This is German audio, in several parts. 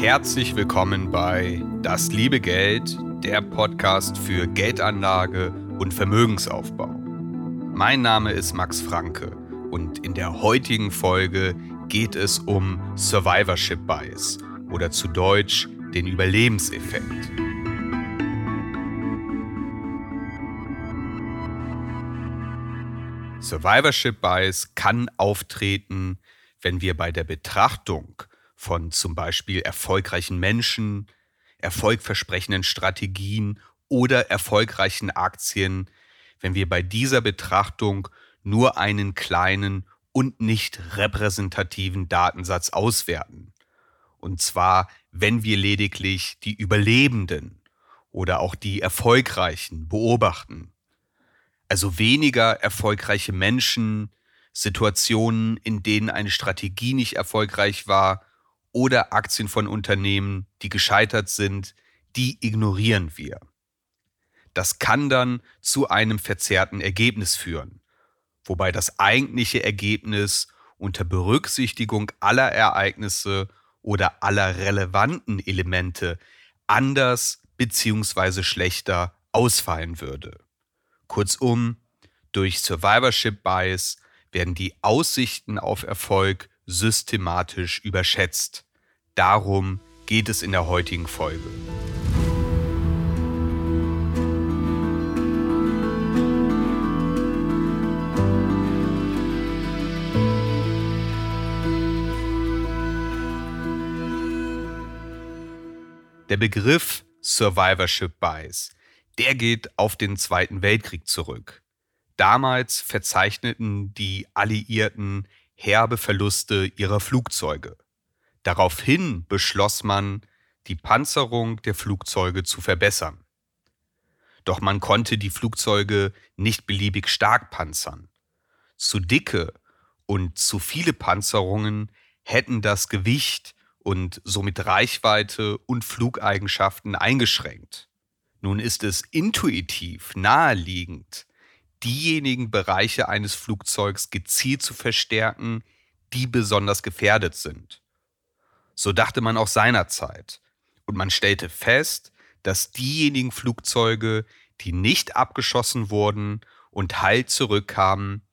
Herzlich willkommen bei Das liebe Geld, der Podcast für Geldanlage und Vermögensaufbau. Mein Name ist Max Franke und in der heutigen Folge geht es um Survivorship Bias oder zu Deutsch den Überlebenseffekt. Survivorship Bias kann auftreten, wenn wir bei der Betrachtung von zum Beispiel erfolgreichen Menschen, erfolgversprechenden Strategien oder erfolgreichen Aktien, wenn wir bei dieser Betrachtung nur einen kleinen und nicht repräsentativen Datensatz auswerten. Und zwar, wenn wir lediglich die Überlebenden oder auch die Erfolgreichen beobachten. Also weniger erfolgreiche Menschen, Situationen, in denen eine Strategie nicht erfolgreich war oder Aktien von Unternehmen, die gescheitert sind, die ignorieren wir. Das kann dann zu einem verzerrten Ergebnis führen, wobei das eigentliche Ergebnis unter Berücksichtigung aller Ereignisse oder aller relevanten Elemente anders bzw. schlechter ausfallen würde. Kurzum, durch Survivorship Bias werden die Aussichten auf Erfolg systematisch überschätzt. Darum geht es in der heutigen Folge. Der Begriff Survivorship Bias, der geht auf den Zweiten Weltkrieg zurück. Damals verzeichneten die Alliierten herbe Verluste ihrer Flugzeuge. Daraufhin beschloss man, die Panzerung der Flugzeuge zu verbessern. Doch man konnte die Flugzeuge nicht beliebig stark panzern. Zu dicke und zu viele Panzerungen hätten das Gewicht und somit Reichweite und Flugeigenschaften eingeschränkt. Nun ist es intuitiv naheliegend, diejenigen Bereiche eines Flugzeugs gezielt zu verstärken, die besonders gefährdet sind. So dachte man auch seinerzeit. Und man stellte fest, dass diejenigen Flugzeuge, die nicht abgeschossen wurden und heil zurückkamen,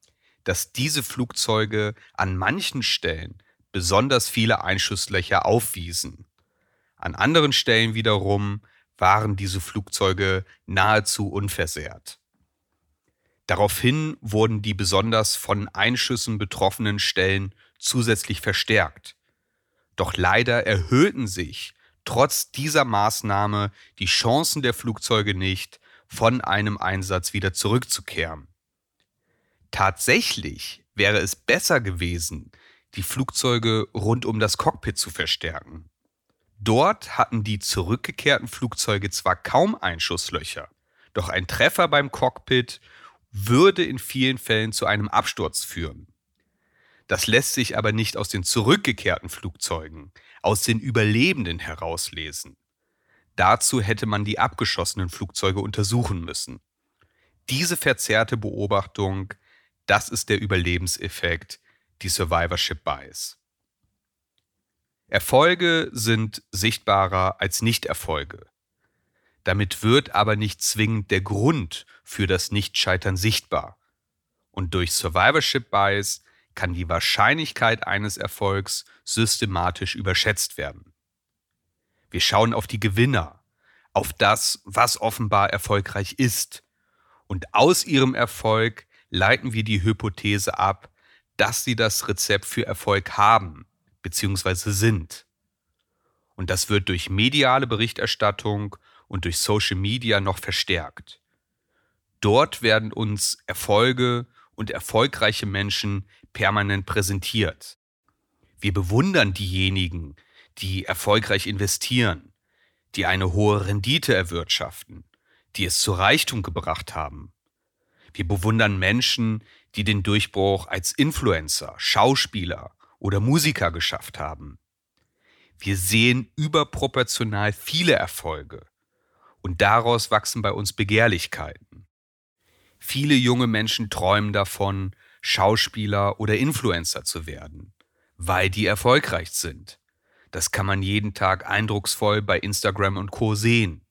dass diese Flugzeuge an manchen Stellen besonders viele Einschusslöcher aufwiesen. An anderen Stellen wiederum waren diese Flugzeuge nahezu unversehrt. Daraufhin wurden die besonders von Einschüssen betroffenen Stellen zusätzlich verstärkt. Doch leider erhöhten sich trotz dieser Maßnahme die Chancen der Flugzeuge nicht, von einem Einsatz wieder zurückzukehren. Tatsächlich wäre es besser gewesen, die Flugzeuge rund um das Cockpit zu verstärken. Dort hatten die zurückgekehrten Flugzeuge zwar kaum Einschusslöcher, doch ein Treffer beim Cockpit würde in vielen Fällen zu einem Absturz führen. Das lässt sich aber nicht aus den zurückgekehrten Flugzeugen, aus den Überlebenden herauslesen. Dazu hätte man die abgeschossenen Flugzeuge untersuchen müssen. Diese verzerrte Beobachtung, das ist der Überlebenseffekt, die Survivorship Bias. Erfolge sind sichtbarer als Nichterfolge. Damit wird aber nicht zwingend der Grund für das Nichtscheitern sichtbar. Und durch Survivorship Bias kann die Wahrscheinlichkeit eines Erfolgs systematisch überschätzt werden. Wir schauen auf die Gewinner, auf das, was offenbar erfolgreich ist. Und aus ihrem Erfolg leiten wir die Hypothese ab, dass sie das Rezept für Erfolg haben bzw. sind. Und das wird durch mediale Berichterstattung und durch Social Media noch verstärkt. Dort werden uns Erfolge und erfolgreiche Menschen permanent präsentiert. Wir bewundern diejenigen, die erfolgreich investieren, die eine hohe Rendite erwirtschaften, die es zu Reichtum gebracht haben. Wir bewundern Menschen, die den Durchbruch als Influencer, Schauspieler oder Musiker geschafft haben. Wir sehen überproportional viele Erfolge, und daraus wachsen bei uns Begehrlichkeiten. Viele junge Menschen träumen davon, Schauspieler oder Influencer zu werden, weil die erfolgreich sind. Das kann man jeden Tag eindrucksvoll bei Instagram und Co sehen.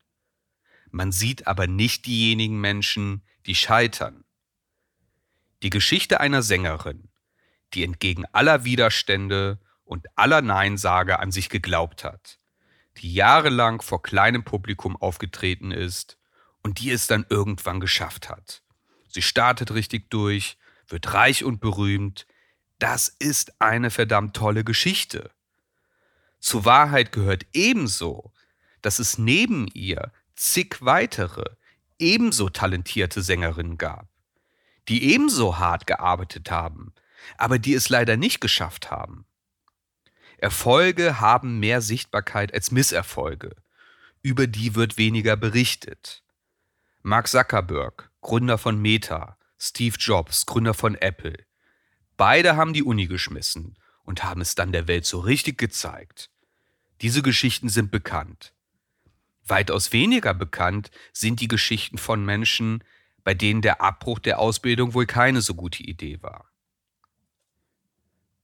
Man sieht aber nicht diejenigen Menschen, die scheitern. Die Geschichte einer Sängerin, die entgegen aller Widerstände und aller Neinsage an sich geglaubt hat, die jahrelang vor kleinem Publikum aufgetreten ist und die es dann irgendwann geschafft hat. Sie startet richtig durch, wird reich und berühmt. Das ist eine verdammt tolle Geschichte. Zur Wahrheit gehört ebenso, dass es neben ihr zig weitere, ebenso talentierte Sängerinnen gab, die ebenso hart gearbeitet haben, aber die es leider nicht geschafft haben. Erfolge haben mehr Sichtbarkeit als Misserfolge. Über die wird weniger berichtet. Mark Zuckerberg, Gründer von Meta, Steve Jobs, Gründer von Apple. Beide haben die Uni geschmissen und haben es dann der Welt so richtig gezeigt. Diese Geschichten sind bekannt. Weitaus weniger bekannt sind die Geschichten von Menschen, bei denen der Abbruch der Ausbildung wohl keine so gute Idee war.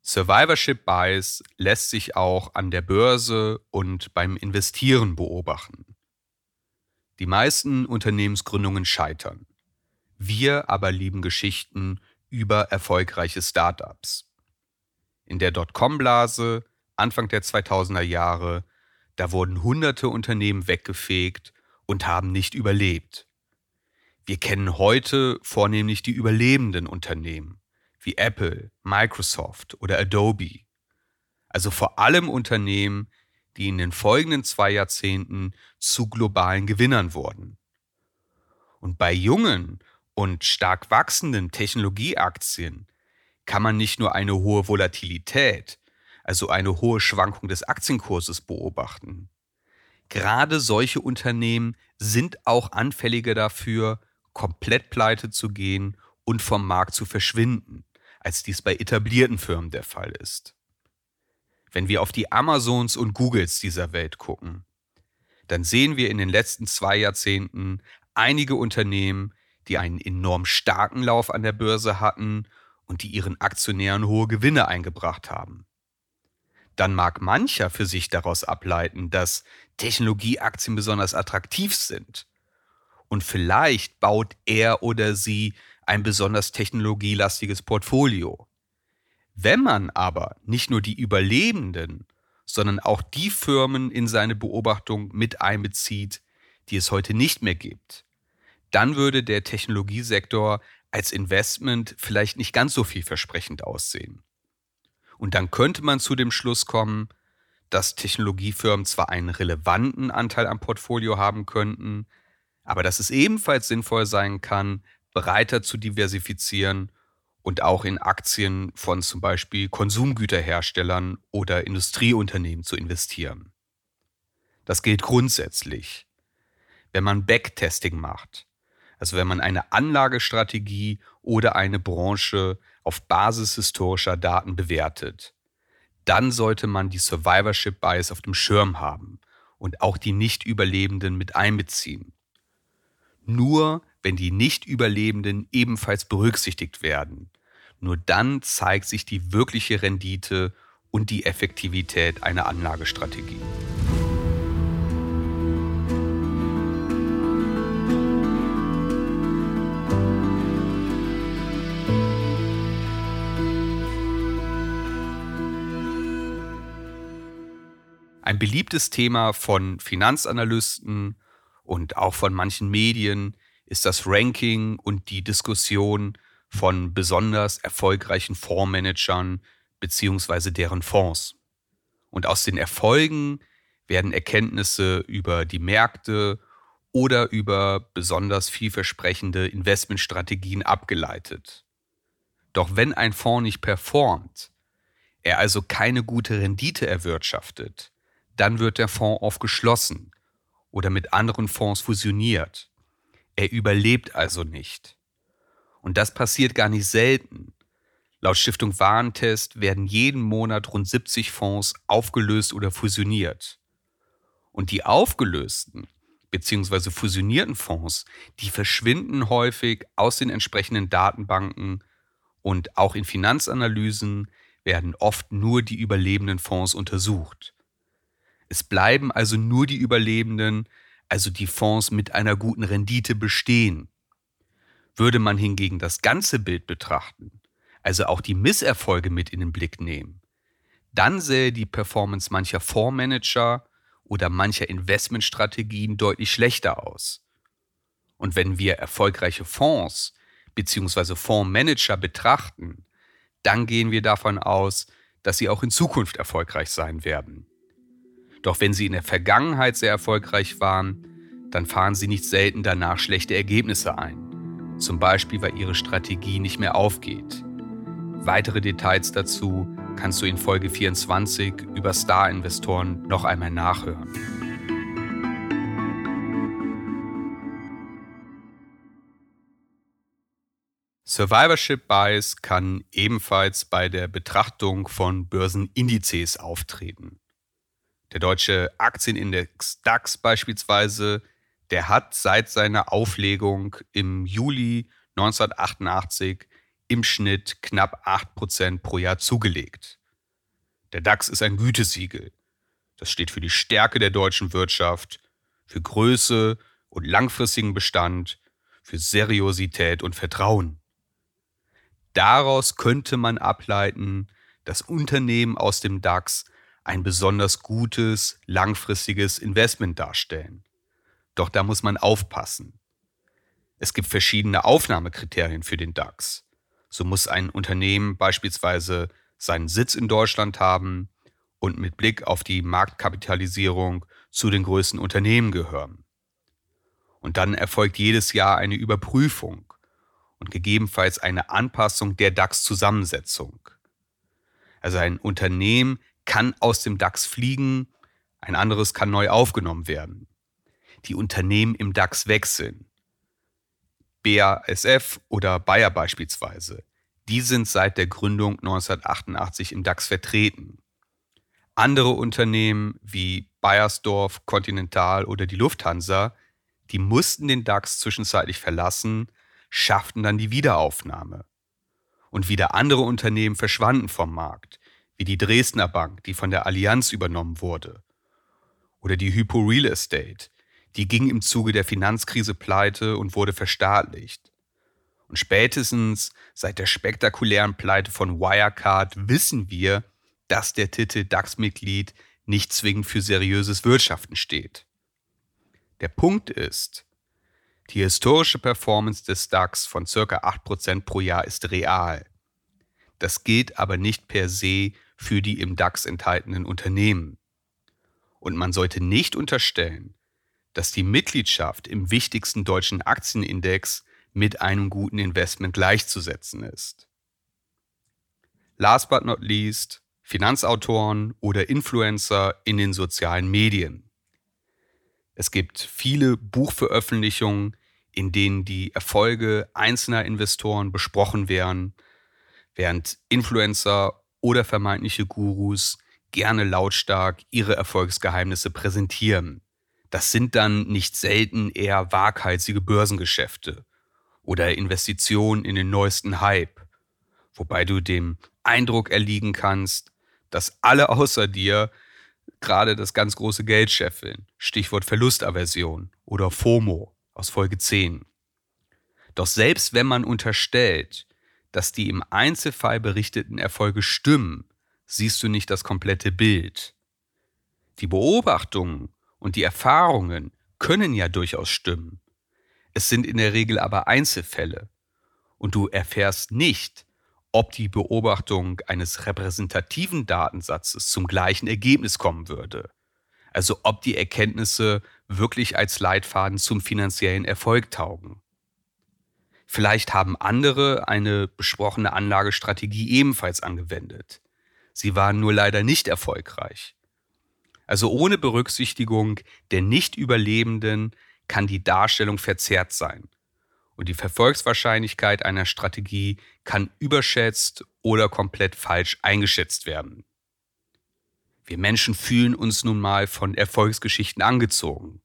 Survivorship Bias lässt sich auch an der Börse und beim Investieren beobachten. Die meisten Unternehmensgründungen scheitern. Wir aber lieben Geschichten über erfolgreiche Startups. In der Dotcom-Blase Anfang der 2000er Jahre, da wurden hunderte Unternehmen weggefegt und haben nicht überlebt. Wir kennen heute vornehmlich die überlebenden Unternehmen wie Apple, Microsoft oder Adobe. Also vor allem Unternehmen, die in den folgenden zwei Jahrzehnten zu globalen Gewinnern wurden. Und bei jungen und stark wachsenden Technologieaktien kann man nicht nur eine hohe Volatilität, also eine hohe Schwankung des Aktienkurses beobachten. Gerade solche Unternehmen sind auch anfälliger dafür, komplett pleite zu gehen und vom Markt zu verschwinden als dies bei etablierten Firmen der Fall ist. Wenn wir auf die Amazons und Googles dieser Welt gucken, dann sehen wir in den letzten zwei Jahrzehnten einige Unternehmen, die einen enorm starken Lauf an der Börse hatten und die ihren Aktionären hohe Gewinne eingebracht haben. Dann mag mancher für sich daraus ableiten, dass Technologieaktien besonders attraktiv sind. Und vielleicht baut er oder sie ein besonders technologielastiges Portfolio. Wenn man aber nicht nur die Überlebenden, sondern auch die Firmen in seine Beobachtung mit einbezieht, die es heute nicht mehr gibt, dann würde der Technologiesektor als Investment vielleicht nicht ganz so vielversprechend aussehen. Und dann könnte man zu dem Schluss kommen, dass Technologiefirmen zwar einen relevanten Anteil am Portfolio haben könnten, aber dass es ebenfalls sinnvoll sein kann, breiter zu diversifizieren und auch in Aktien von zum Beispiel Konsumgüterherstellern oder Industrieunternehmen zu investieren. Das gilt grundsätzlich. Wenn man Backtesting macht, also wenn man eine Anlagestrategie oder eine Branche auf Basis historischer Daten bewertet, dann sollte man die Survivorship Bias auf dem Schirm haben und auch die Nicht-Überlebenden mit einbeziehen. Nur wenn die Nicht-Überlebenden ebenfalls berücksichtigt werden. Nur dann zeigt sich die wirkliche Rendite und die Effektivität einer Anlagestrategie. Ein beliebtes Thema von Finanzanalysten und auch von manchen Medien ist das Ranking und die Diskussion von besonders erfolgreichen Fondsmanagern beziehungsweise deren Fonds. Und aus den Erfolgen werden Erkenntnisse über die Märkte oder über besonders vielversprechende Investmentstrategien abgeleitet. Doch wenn ein Fonds nicht performt, er also keine gute Rendite erwirtschaftet, dann wird der Fonds aufgeschlossen oder mit anderen Fonds fusioniert. Er überlebt also nicht. Und das passiert gar nicht selten. Laut Stiftung Warentest werden jeden Monat rund 70 Fonds aufgelöst oder fusioniert. Und die aufgelösten bzw. fusionierten Fonds, die verschwinden häufig aus den entsprechenden Datenbanken und auch in Finanzanalysen werden oft nur die überlebenden Fonds untersucht. Es bleiben also nur die Überlebenden, also die Fonds mit einer guten Rendite bestehen. Würde man hingegen das ganze Bild betrachten, also auch die Misserfolge mit in den Blick nehmen, dann sähe die Performance mancher Fondsmanager oder mancher Investmentstrategien deutlich schlechter aus. Und wenn wir erfolgreiche Fonds bzw. Fondsmanager betrachten, dann gehen wir davon aus, dass sie auch in Zukunft erfolgreich sein werden. Doch wenn sie in der Vergangenheit sehr erfolgreich waren, dann fahren sie nicht selten danach schlechte Ergebnisse ein. Zum Beispiel, weil ihre Strategie nicht mehr aufgeht. Weitere Details dazu kannst du in Folge 24 über Star-Investoren noch einmal nachhören. Survivorship Bias kann ebenfalls bei der Betrachtung von Börsenindizes auftreten. Der deutsche Aktienindex DAX beispielsweise, der hat seit seiner Auflegung im Juli 1988 im Schnitt knapp 8% pro Jahr zugelegt. Der DAX ist ein Gütesiegel. Das steht für die Stärke der deutschen Wirtschaft, für Größe und langfristigen Bestand, für Seriosität und Vertrauen. Daraus könnte man ableiten, dass Unternehmen aus dem DAX ein besonders gutes, langfristiges Investment darstellen. Doch da muss man aufpassen. Es gibt verschiedene Aufnahmekriterien für den DAX. So muss ein Unternehmen beispielsweise seinen Sitz in Deutschland haben und mit Blick auf die Marktkapitalisierung zu den größten Unternehmen gehören. Und dann erfolgt jedes Jahr eine Überprüfung und gegebenenfalls eine Anpassung der DAX-Zusammensetzung. Also ein Unternehmen kann aus dem DAX fliegen, ein anderes kann neu aufgenommen werden. Die Unternehmen im DAX wechseln. BASF oder Bayer beispielsweise, die sind seit der Gründung 1988 im DAX vertreten. Andere Unternehmen wie Bayersdorf, Continental oder die Lufthansa, die mussten den DAX zwischenzeitlich verlassen, schafften dann die Wiederaufnahme. Und wieder andere Unternehmen verschwanden vom Markt, wie die Dresdner Bank, die von der Allianz übernommen wurde. Oder die Hypo Real Estate, die ging im Zuge der Finanzkrise pleite und wurde verstaatlicht. Und spätestens seit der spektakulären Pleite von Wirecard wissen wir, dass der Titel DAX-Mitglied nicht zwingend für seriöses Wirtschaften steht. Der Punkt ist, die historische Performance des DAX von ca. 8% pro Jahr ist real. Das gilt aber nicht per se für die im DAX enthaltenen Unternehmen. Und man sollte nicht unterstellen, dass die Mitgliedschaft im wichtigsten deutschen Aktienindex mit einem guten Investment gleichzusetzen ist. Last but not least, Finanzautoren oder Influencer in den sozialen Medien. Es gibt viele Buchveröffentlichungen, in denen die Erfolge einzelner Investoren besprochen werden, während Influencer oder vermeintliche Gurus gerne lautstark ihre Erfolgsgeheimnisse präsentieren. Das sind dann nicht selten eher waghalsige Börsengeschäfte oder Investitionen in den neuesten Hype, wobei du dem Eindruck erliegen kannst, dass alle außer dir gerade das ganz große Geld scheffeln. Stichwort Verlustaversion oder FOMO aus Folge 10. Doch selbst wenn man unterstellt, dass die im Einzelfall berichteten Erfolge stimmen, siehst du nicht das komplette Bild. Die Beobachtungen und die Erfahrungen können ja durchaus stimmen. Es sind in der Regel aber Einzelfälle. Und du erfährst nicht, ob die Beobachtung eines repräsentativen Datensatzes zum gleichen Ergebnis kommen würde. Also ob die Erkenntnisse wirklich als Leitfaden zum finanziellen Erfolg taugen. Vielleicht haben andere eine besprochene Anlagestrategie ebenfalls angewendet. Sie waren nur leider nicht erfolgreich. Also ohne Berücksichtigung der Nicht-Überlebenden kann die Darstellung verzerrt sein. Und die Verfolgswahrscheinlichkeit einer Strategie kann überschätzt oder komplett falsch eingeschätzt werden. Wir Menschen fühlen uns nun mal von Erfolgsgeschichten angezogen.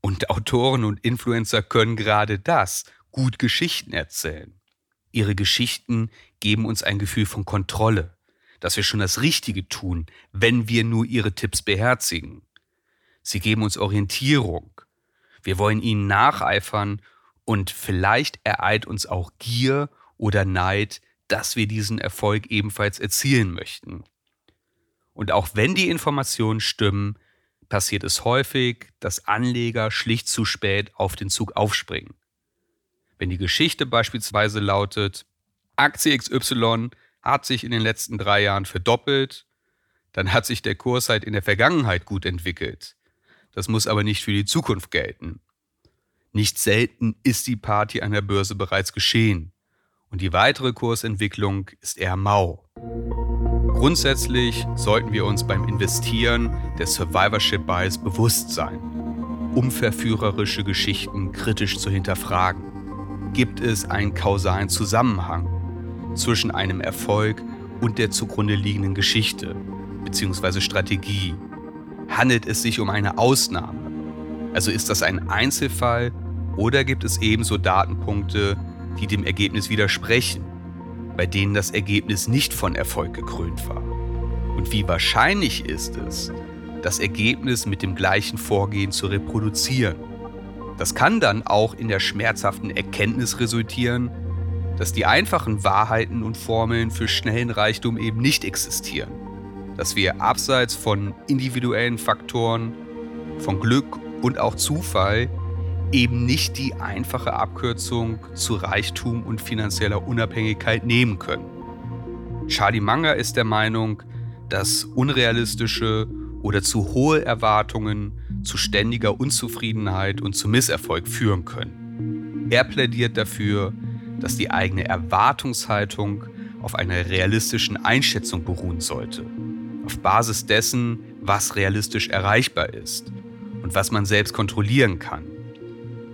Und Autoren und Influencer können gerade das gut Geschichten erzählen. Ihre Geschichten geben uns ein Gefühl von Kontrolle. dass wir schon das Richtige tun, wenn wir nur ihre Tipps beherzigen. Sie geben uns Orientierung. Wir wollen ihnen nacheifern und vielleicht ereilt uns auch Gier oder Neid, dass wir diesen Erfolg ebenfalls erzielen möchten. Und auch wenn die Informationen stimmen, passiert es häufig, dass Anleger schlicht zu spät auf den Zug aufspringen. Wenn die Geschichte beispielsweise lautet, Aktie XY hat sich in den letzten drei Jahren verdoppelt, dann hat sich der Kurs halt in der Vergangenheit gut entwickelt. Das muss aber nicht für die Zukunft gelten. Nicht selten ist die Party an der Börse bereits geschehen und die weitere Kursentwicklung ist eher mau. Grundsätzlich sollten wir uns beim Investieren der Survivorship Bias bewusst sein, um verführerische Geschichten kritisch zu hinterfragen. Gibt es einen kausalen Zusammenhang zwischen einem Erfolg und der zugrunde liegenden Geschichte bzw. Strategie? Handelt es sich um eine Ausnahme? Also ist das ein Einzelfall oder gibt es ebenso Datenpunkte, die dem Ergebnis widersprechen, bei denen das Ergebnis nicht von Erfolg gekrönt war? Und wie wahrscheinlich ist es, das Ergebnis mit dem gleichen Vorgehen zu reproduzieren? Das kann dann auch in der schmerzhaften Erkenntnis resultieren, dass die einfachen Wahrheiten und Formeln für schnellen Reichtum eben nicht existieren. Dass wir abseits von individuellen Faktoren, von Glück und auch Zufall eben nicht die einfache Abkürzung zu Reichtum und finanzieller Unabhängigkeit nehmen können. Charlie Munger ist der Meinung, dass unrealistische oder zu hohe Erwartungen zu ständiger Unzufriedenheit und zu Misserfolg führen können. Er plädiert dafür, dass die eigene Erwartungshaltung auf einer realistischen Einschätzung beruhen sollte, auf Basis dessen, was realistisch erreichbar ist und was man selbst kontrollieren kann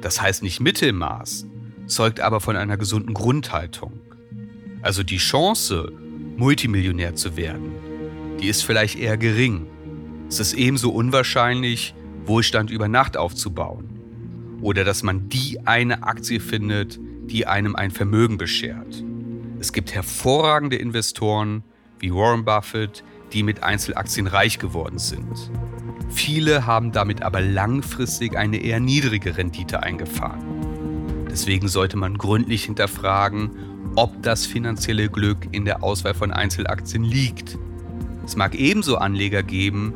das heißt nicht Mittelmaß, zeugt aber von einer gesunden Grundhaltung. Also die Chance, Multimillionär zu werden, die ist vielleicht eher gering. Es ist ebenso unwahrscheinlich, Wohlstand über Nacht aufzubauen. Oder dass man die eine Aktie findet, die einem ein Vermögen beschert. Es gibt hervorragende Investoren wie Warren Buffett, die mit Einzelaktien reich geworden sind. Viele haben damit aber langfristig eine eher niedrige Rendite eingefahren. Deswegen sollte man gründlich hinterfragen, ob das finanzielle Glück in der Auswahl von Einzelaktien liegt. Es mag ebenso Anleger geben,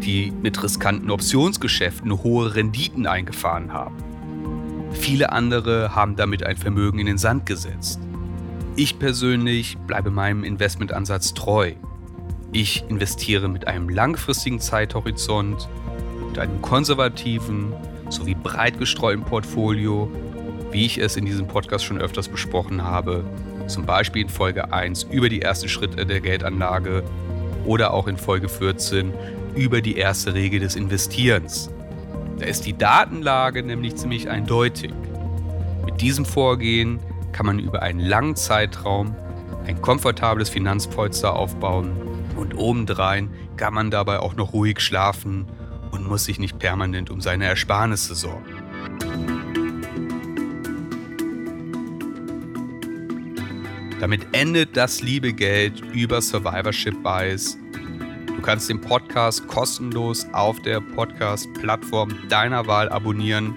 die mit riskanten Optionsgeschäften hohe Renditen eingefahren haben. Viele andere haben damit ein Vermögen in den Sand gesetzt. Ich persönlich bleibe meinem Investmentansatz treu. Ich investiere mit einem langfristigen Zeithorizont, mit einem konservativen sowie breit gestreuten Portfolio, wie ich es in diesem Podcast schon öfters besprochen habe, zum Beispiel in Folge 1 über die ersten Schritte der Geldanlage oder auch in Folge 14 über die erste Regel des Investierens. Da ist die Datenlage nämlich ziemlich eindeutig. Mit diesem Vorgehen kann man über einen langen Zeitraum ein komfortables Finanzpolster aufbauen und obendrein kann man dabei auch noch ruhig schlafen und muss sich nicht permanent um seine Ersparnisse sorgen. Damit endet das liebe Geld über Survivorship Bias. Du kannst den Podcast kostenlos auf der Podcast-Plattform deiner Wahl abonnieren.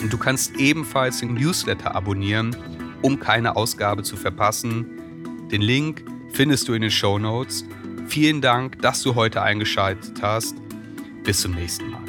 Und du kannst ebenfalls den Newsletter abonnieren, um keine Ausgabe zu verpassen. Den Link findest du in den Show Notes. Vielen Dank, dass du heute eingeschaltet hast. Bis zum nächsten Mal.